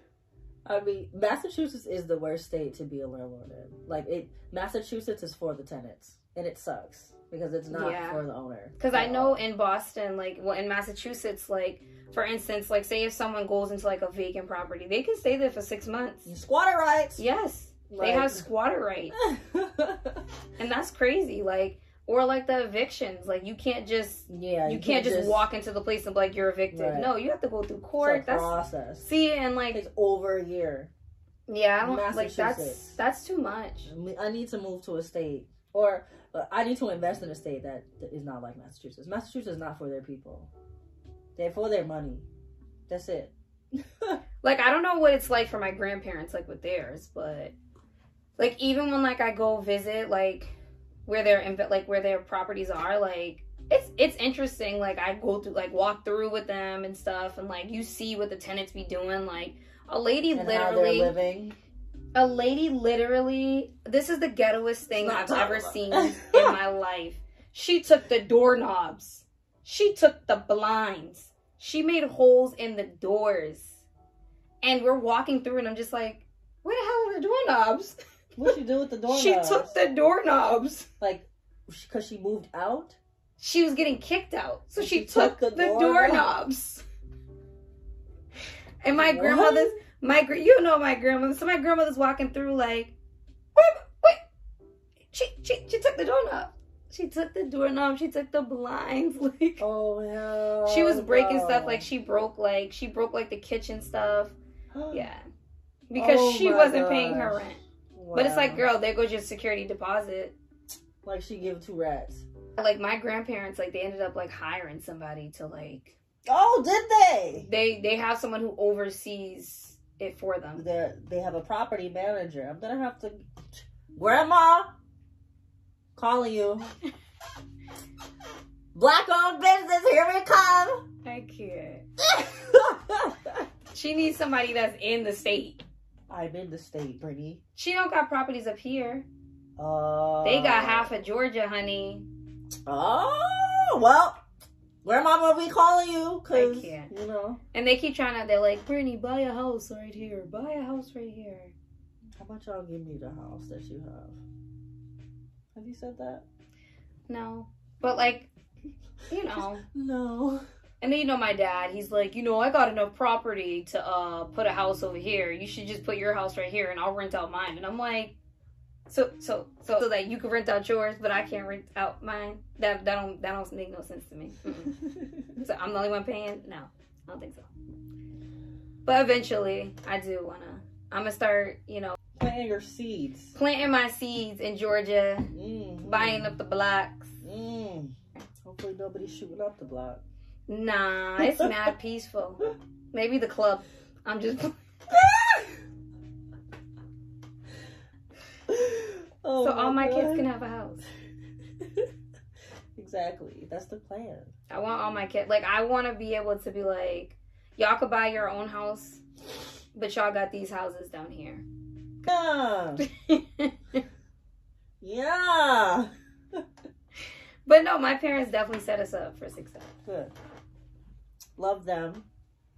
[SPEAKER 3] I mean, Massachusetts is the worst state to be a landlord in. Like it, Massachusetts is for the tenants, and it sucks because it's not
[SPEAKER 2] Yeah.
[SPEAKER 3] for the owner.
[SPEAKER 2] Because I know
[SPEAKER 3] all.
[SPEAKER 2] in Boston, like, well, in Massachusetts, like, for instance, like, say if someone goes into like a vacant property, they can stay there for six months.
[SPEAKER 3] squatter rights.
[SPEAKER 2] Yes, they have squatter rights, and that's crazy. Like, or like the evictions, like you can't just
[SPEAKER 3] yeah,
[SPEAKER 2] you, can't, just, walk into the place and be like you're evicted.
[SPEAKER 3] Right.
[SPEAKER 2] No, you have to go through
[SPEAKER 3] It's
[SPEAKER 2] court.
[SPEAKER 3] a
[SPEAKER 2] That's
[SPEAKER 3] process.
[SPEAKER 2] see, and like
[SPEAKER 3] It's over a year.
[SPEAKER 2] yeah, I don't like that's that's too much.
[SPEAKER 3] I need to move to a state, or uh, I need to invest in a state that is not like Massachusetts. Massachusetts is not for their people. They're for their money. That's it.
[SPEAKER 2] Like I don't know what it's like for my grandparents, like with theirs, but like even when like I go visit like where their like where their properties are, like it's it's interesting. Like I go through like walk through with them and stuff, and like you see what the tenants be doing. Like a lady
[SPEAKER 3] and how
[SPEAKER 2] literally,
[SPEAKER 3] living.
[SPEAKER 2] a lady literally. This is the ghettoest thing I've ever
[SPEAKER 3] about-
[SPEAKER 2] seen in my life. She took the doorknobs. She took the blinds. She made holes in the doors. And we're walking through, and I'm just like, where the hell are the doorknobs?
[SPEAKER 3] What you do with the doorknobs?
[SPEAKER 2] She took the doorknobs.
[SPEAKER 3] like because she moved out.
[SPEAKER 2] She was getting kicked out. So she,
[SPEAKER 3] she
[SPEAKER 2] took,
[SPEAKER 3] took
[SPEAKER 2] the,
[SPEAKER 3] the
[SPEAKER 2] doorknobs. And my
[SPEAKER 3] What?
[SPEAKER 2] grandmother's, my you know my grandmother. So my grandmother's walking through like, wait, wait. She, she, she took the doorknob. She took the doorknob. She took the blinds. Like,
[SPEAKER 3] Oh hell!
[SPEAKER 2] she was breaking stuff. Like she broke like she broke like the kitchen stuff. Yeah, because
[SPEAKER 3] Oh
[SPEAKER 2] she wasn't paying her
[SPEAKER 3] gosh.
[SPEAKER 2] Rent. But it's like, girl, there goes your security deposit.
[SPEAKER 3] like she give two rats.
[SPEAKER 2] Like my grandparents, like they ended up like hiring somebody to like
[SPEAKER 3] Oh, did they?
[SPEAKER 2] they they have someone who oversees it for them.
[SPEAKER 3] They they have a property manager. I'm gonna have to. Grandma, calling you. Black owned business. Here we come.
[SPEAKER 2] I can't. She needs somebody that's in the state.
[SPEAKER 3] I'm in the state, Brittany.
[SPEAKER 2] She don't got properties up here.
[SPEAKER 3] Uh,
[SPEAKER 2] They got half of Georgia, honey.
[SPEAKER 3] Oh well, Grandma will be calling you because you know.
[SPEAKER 2] And they keep trying to. They're like, Brittany, buy a house right here. Buy a house right here.
[SPEAKER 3] How about y'all give me the house that you have? Have you said that?
[SPEAKER 2] No, but like, you know.
[SPEAKER 3] No.
[SPEAKER 2] And then you know my dad, he's like, you know, I got enough property to uh put a house over here. You should just put your house right here and I'll rent out mine. And I'm like, so so so, so that you can rent out yours, but I can't rent out mine. That that don't that don't make no sense to me. So I'm the only one paying? No, I don't think so. But eventually, I do wanna. I'm gonna start, you know,
[SPEAKER 3] planting your seeds.
[SPEAKER 2] planting my seeds in Georgia,
[SPEAKER 3] Mm.
[SPEAKER 2] buying up the blocks.
[SPEAKER 3] Mm. Hopefully nobody's shooting up the block.
[SPEAKER 2] Nah, it's mad peaceful. Maybe the club. I'm just.
[SPEAKER 3] Oh
[SPEAKER 2] So all my kids can have a house.
[SPEAKER 3] exactly. That's the plan.
[SPEAKER 2] I want all my kids. Like I want to be able to be like, y'all could buy your own house, but y'all got these houses down here.
[SPEAKER 3] Yeah. Yeah.
[SPEAKER 2] but no, my parents definitely set us up for success.
[SPEAKER 3] Good. Love them.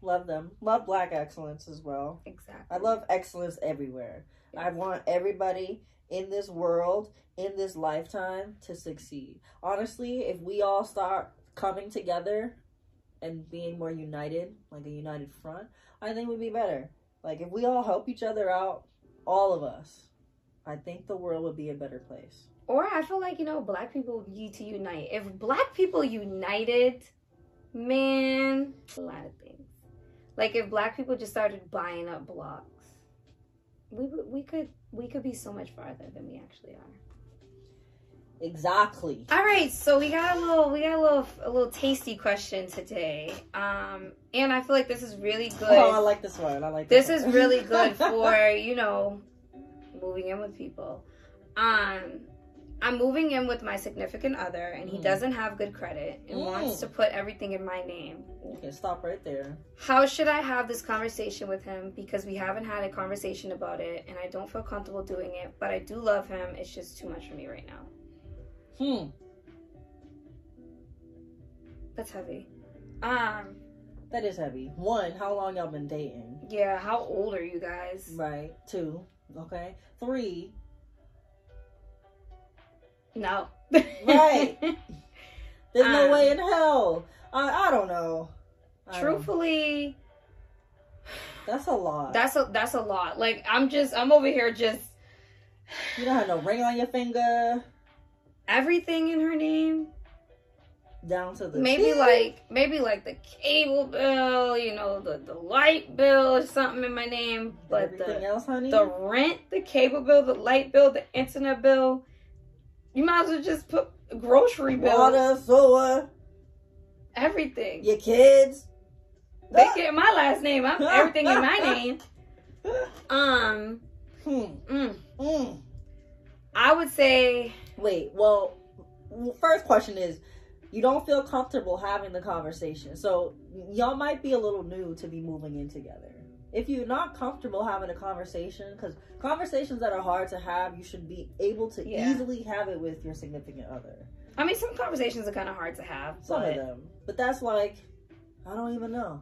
[SPEAKER 3] Love them. Love black excellence as well.
[SPEAKER 2] Exactly.
[SPEAKER 3] I love excellence everywhere. I want everybody in this world, in this lifetime, to succeed. Honestly, if we all start coming together and being more united, like a united front, I think we'd be better. Like if we all help each other out, all of us, I think the world would be a better place.
[SPEAKER 2] Or I feel like you know, black people need to unite. If black people united, man, a lot of things. Like if black people just started buying up blocks, we we could we could be so much farther than we actually are.
[SPEAKER 3] Exactly.
[SPEAKER 2] All right, so we got a little we got a little a little tasty question today. Um and I feel like this is really good.
[SPEAKER 3] Oh, I like this one. I like
[SPEAKER 2] this
[SPEAKER 3] this
[SPEAKER 2] is really good for, you know, moving in with people. Um I'm moving in with my significant other and he
[SPEAKER 3] Mm.
[SPEAKER 2] doesn't have good credit and
[SPEAKER 3] Mm.
[SPEAKER 2] wants to put everything in my name.
[SPEAKER 3] Okay, stop right there.
[SPEAKER 2] How should I have this conversation with him because we haven't had a conversation about it and I don't feel comfortable doing it, but I do love him. It's just too much for me right now.
[SPEAKER 3] Hmm.
[SPEAKER 2] That's heavy. Um,
[SPEAKER 3] That is heavy. One, how long y'all been dating?
[SPEAKER 2] yeah. How old are you guys?
[SPEAKER 3] Right. Two. Okay. Three.
[SPEAKER 2] No.
[SPEAKER 3] Right. There's no
[SPEAKER 2] Um,
[SPEAKER 3] way in hell. I I don't know. I don't-
[SPEAKER 2] Truthfully,
[SPEAKER 3] that's a lot.
[SPEAKER 2] that's a that's a lot. Like I'm just I'm over here just
[SPEAKER 3] you don't have no ring on your finger.
[SPEAKER 2] everything in her name.
[SPEAKER 3] Down to the
[SPEAKER 2] Maybe like maybe like the cable bill, you know, the the light bill or something in my name, but
[SPEAKER 3] everything
[SPEAKER 2] the
[SPEAKER 3] else, honey.
[SPEAKER 2] the rent, the cable bill, the light bill, the internet bill, you might as well just put grocery bill,
[SPEAKER 3] Water, sewer,
[SPEAKER 2] everything.
[SPEAKER 3] your kids.
[SPEAKER 2] They get my last name. I'm everything in my name. Um,
[SPEAKER 3] Hmm.
[SPEAKER 2] mm,
[SPEAKER 3] Mm.
[SPEAKER 2] I would say
[SPEAKER 3] Wait. Well, first question is, you don't feel comfortable having the conversation, so y'all might be a little new to be moving in together. If you're not comfortable having a conversation, because conversations that are hard to have, you should be able to
[SPEAKER 2] Yeah.
[SPEAKER 3] easily have it with your significant other.
[SPEAKER 2] I mean some conversations are kind of hard to have.
[SPEAKER 3] Some
[SPEAKER 2] but-
[SPEAKER 3] of them, but that's like, I don't even know.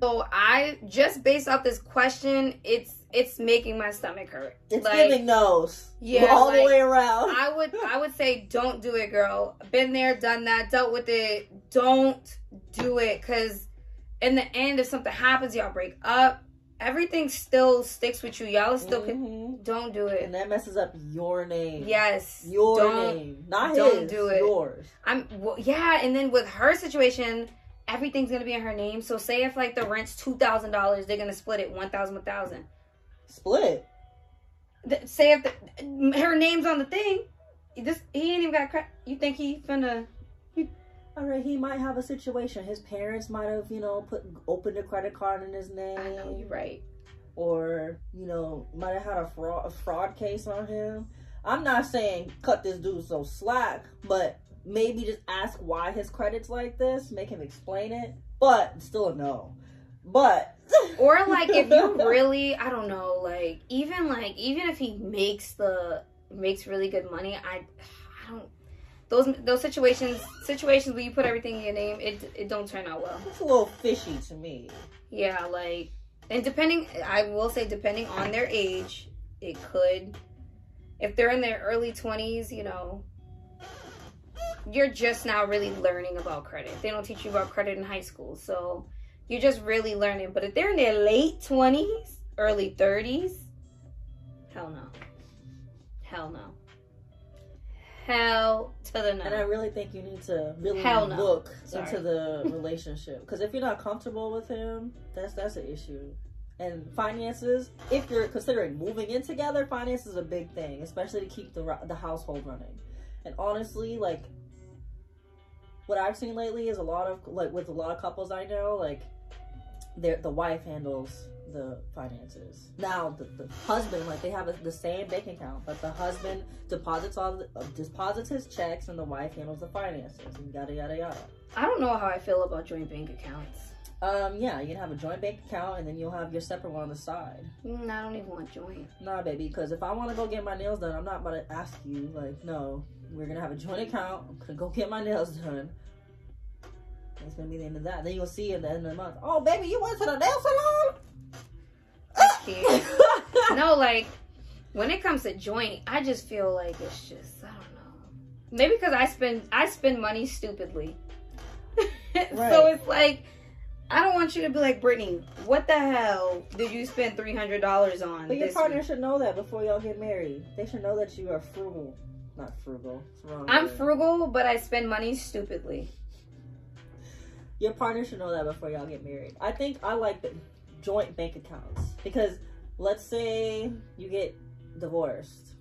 [SPEAKER 2] So I just based off this question, it's it's making my stomach hurt.
[SPEAKER 3] It's
[SPEAKER 2] Like,
[SPEAKER 3] giving nose,
[SPEAKER 2] Yeah,
[SPEAKER 3] all the way around.
[SPEAKER 2] I would I would say don't do it, girl. Been there, done that, dealt with it. Don't do it because in the end, if something happens, y'all break up. Everything still sticks with you. Y'all still can.
[SPEAKER 3] Mhm.
[SPEAKER 2] Don't do it.
[SPEAKER 3] and that messes up your name.
[SPEAKER 2] Yes.
[SPEAKER 3] your name, not
[SPEAKER 2] don't
[SPEAKER 3] his.
[SPEAKER 2] do it.
[SPEAKER 3] Yours.
[SPEAKER 2] I'm well, yeah, and then with her situation, everything's gonna be in her name. So say if like the rent's two thousand dollars, they're gonna split it one thousand, one thousand.
[SPEAKER 3] Split.
[SPEAKER 2] Th- Say if the, her name's on the thing, this he ain't even got credit. You think he finna?
[SPEAKER 3] All right, he might have a situation. His parents might have, you know, put opened a credit card in his name,
[SPEAKER 2] I know you're right.
[SPEAKER 3] or you know, might have had a fraud a fraud case on him. I'm not saying cut this dude so slack, but maybe just ask why his credit's like this. Make him explain it. But still a no. But
[SPEAKER 2] Or like if you really, I don't know, like even like even if he makes the makes really good money, I those those situations situations where you put everything in your name, it it don't turn out well.
[SPEAKER 3] it's a little fishy to me.
[SPEAKER 2] Yeah, like and depending I will say depending on their age, it could if they're in their early 20s, you know, you're just now really learning about credit. They don't teach you about credit in high school. So you're just really learning. But if they're in their late 20s, early 30s, hell no. Hell no. Hell to the night.
[SPEAKER 3] And I really think you need to really
[SPEAKER 2] Hell no.
[SPEAKER 3] look
[SPEAKER 2] Sorry.
[SPEAKER 3] into the relationship because if you're not comfortable with him, that's that's an issue. And finances, if you're considering moving in together, finance is a big thing, especially to keep the the household running. And honestly, like what I've seen lately is a lot of like with a lot of couples I know, like the wife handles the finances. Now the, the husband, like they have a, the same bank account, but the husband deposits all the, uh, deposits his checks, and the wife handles the finances, and yada yada yada.
[SPEAKER 2] I don't know how I feel about joint bank accounts.
[SPEAKER 3] Um, yeah, you can have a joint bank account, and then you'll have your separate one on the side.
[SPEAKER 2] Mm, I don't even want joint.
[SPEAKER 3] Nah, baby, because if I want to go get my nails done, I'm not about to ask you. Like, no, we're gonna have a joint account. I'm gonna go get my nails done. It's gonna be the end of that. Then you'll see at the end of the month. Oh, baby, you went to the nail salon.
[SPEAKER 2] no, like when it comes to joint, I just feel like it's just I don't know. Maybe because I spend I spend money stupidly,
[SPEAKER 3] right.
[SPEAKER 2] so it's like I don't want you to be like Brittany. What the hell did you spend three hundred dollars on?
[SPEAKER 3] But your partner
[SPEAKER 2] week?"
[SPEAKER 3] should know that before y'all get married. They should know that you are frugal. Not frugal. It's wrong
[SPEAKER 2] I'm frugal, but I spend money stupidly.
[SPEAKER 3] Your partner should know that before y'all get married. I think I like the joint bank accounts because let's say you get divorced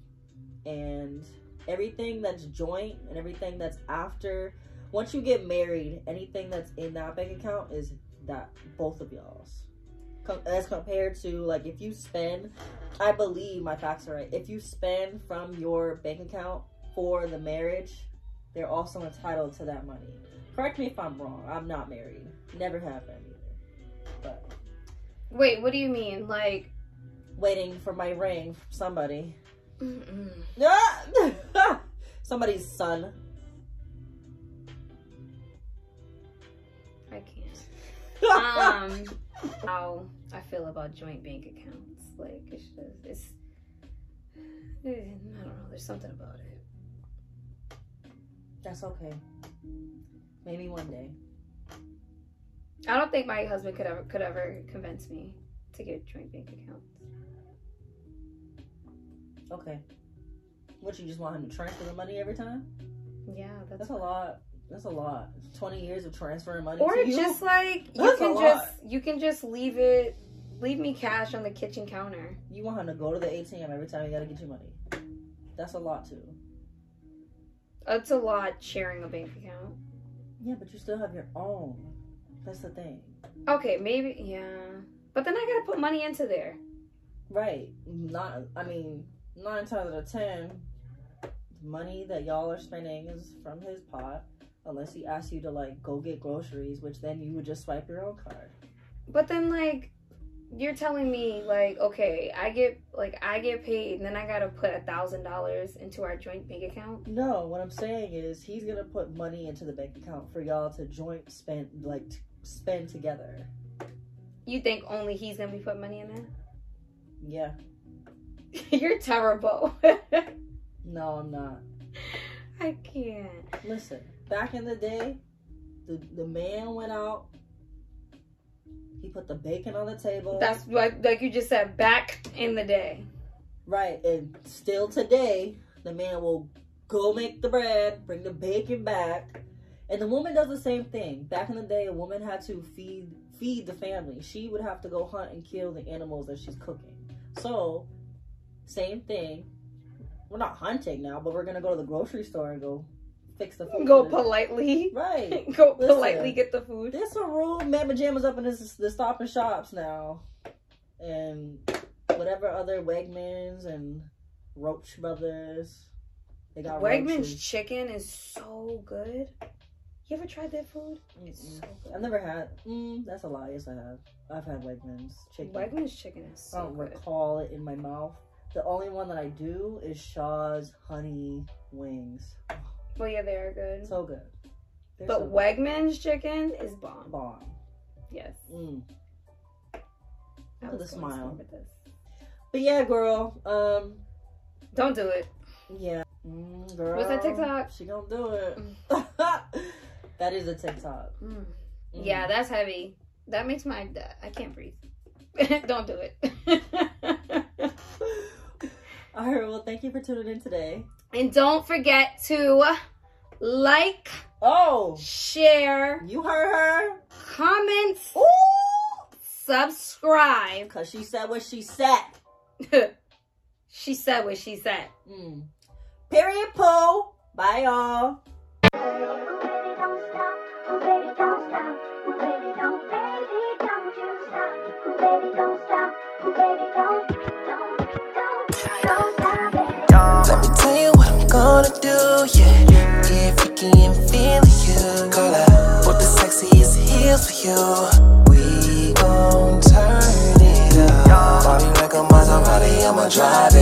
[SPEAKER 3] and everything that's joint and everything that's after once you get married, anything that's in that bank account is that both of y'all's. As compared to like if you spend, I believe my facts are right. If you spend from your bank account for the marriage, they're also entitled to that money. Correct me if I'm wrong. I'm not married. Never have been either. But
[SPEAKER 2] Wait, what do you mean? Like,
[SPEAKER 3] waiting for my ring from somebody. Ah! Somebody's son. I can't.
[SPEAKER 2] Um, how I feel about joint bank accounts. Like it's just it's. I don't know. There's something about it.
[SPEAKER 3] That's okay. Maybe one day.
[SPEAKER 2] I don't think my husband could ever could ever convince me to get joint bank accounts.
[SPEAKER 3] Okay. What you just want him to transfer the money every time?
[SPEAKER 2] Yeah, that's,
[SPEAKER 3] That's a lot. That's a lot. Twenty years of transferring money.
[SPEAKER 2] Or just like you
[SPEAKER 3] That's
[SPEAKER 2] can just you can just leave it leave me cash on the kitchen counter.
[SPEAKER 3] you want him to go to the ATM every time you gotta get your money. That's a lot too.
[SPEAKER 2] That's a lot sharing a bank account.
[SPEAKER 3] Yeah, but you still have your own. That's the thing.
[SPEAKER 2] Okay, maybe yeah. But then I gotta put money into there.
[SPEAKER 3] Right. Not. I mean, nine times out of ten, the money that y'all are spending is from his pot. Unless he asks you to like go get groceries, which then you would just swipe your own card.
[SPEAKER 2] But then like you're telling me like okay, I get like I get paid and then I gotta put a thousand dollars into our joint bank account.
[SPEAKER 3] No, what I'm saying is he's gonna put money into the bank account for y'all to joint spend like t- spend together.
[SPEAKER 2] You think only he's gonna be putting money in there?
[SPEAKER 3] Yeah.
[SPEAKER 2] you're terrible.
[SPEAKER 3] No, I'm not.
[SPEAKER 2] I can't.
[SPEAKER 3] Listen, back in the day, the the man went out. He put the bacon on the table.
[SPEAKER 2] That's like like you just said back in the day.
[SPEAKER 3] right, and still today, the man will go make the bread, bring the bacon back, and the woman does the same thing. Back in the day, a woman had to feed feed the family. She would have to go hunt and kill the animals that she's cooking. So, same thing. We're not hunting now, but we're gonna go to the grocery store and go fix the food.
[SPEAKER 2] Go politely.
[SPEAKER 3] Right.
[SPEAKER 2] Go
[SPEAKER 3] Listen.
[SPEAKER 2] politely get the food.
[SPEAKER 3] There's some rule Mamma Jammas up in this the stop and shops now. And whatever other Wegmans and Roche Brothers. They got
[SPEAKER 2] Wegmans
[SPEAKER 3] roaches.
[SPEAKER 2] chicken is so good. You ever tried their food? It's
[SPEAKER 3] Mm-mm.
[SPEAKER 2] so good.
[SPEAKER 3] I've never had mm, that's a lie, yes I have. I've had Wegmans chicken.
[SPEAKER 2] Wegmans chicken is
[SPEAKER 3] I don't
[SPEAKER 2] good.
[SPEAKER 3] recall it in my mouth. The only one that I do is Shaw's honey wings.
[SPEAKER 2] Well, yeah, they are good.
[SPEAKER 3] So good. They're
[SPEAKER 2] but
[SPEAKER 3] so good.
[SPEAKER 2] Wegmans chicken is bomb.
[SPEAKER 3] bomb.
[SPEAKER 2] Yes.
[SPEAKER 3] Mm.
[SPEAKER 2] I was
[SPEAKER 3] the
[SPEAKER 2] going
[SPEAKER 3] smile.
[SPEAKER 2] with this.
[SPEAKER 3] But yeah, girl. Um
[SPEAKER 2] Don't do it.
[SPEAKER 3] Yeah. Mm, girl.
[SPEAKER 2] What's that TikTok?
[SPEAKER 3] She gonna do it. that is a TikTok.
[SPEAKER 2] Mm.
[SPEAKER 3] Mm.
[SPEAKER 2] Yeah, that's heavy. That makes my. I can't breathe. Don't do it.
[SPEAKER 3] All right. Well, thank you for tuning in today.
[SPEAKER 2] And don't forget to like,
[SPEAKER 3] Oh,
[SPEAKER 2] share,
[SPEAKER 3] you heard her.
[SPEAKER 2] comment,
[SPEAKER 3] Ooh.
[SPEAKER 2] subscribe.
[SPEAKER 3] Cause she said what she said.
[SPEAKER 2] she said what she said.
[SPEAKER 3] Mm. Period. Pooh. Bye, y'all.
[SPEAKER 4] Baby, don't stop. Baby, don't wanna do, yeah. Get freaky and feeling you. Call out, put the sexiest heels for you. We gon' turn it
[SPEAKER 1] up. Body like a Maserati, I'ma drive it.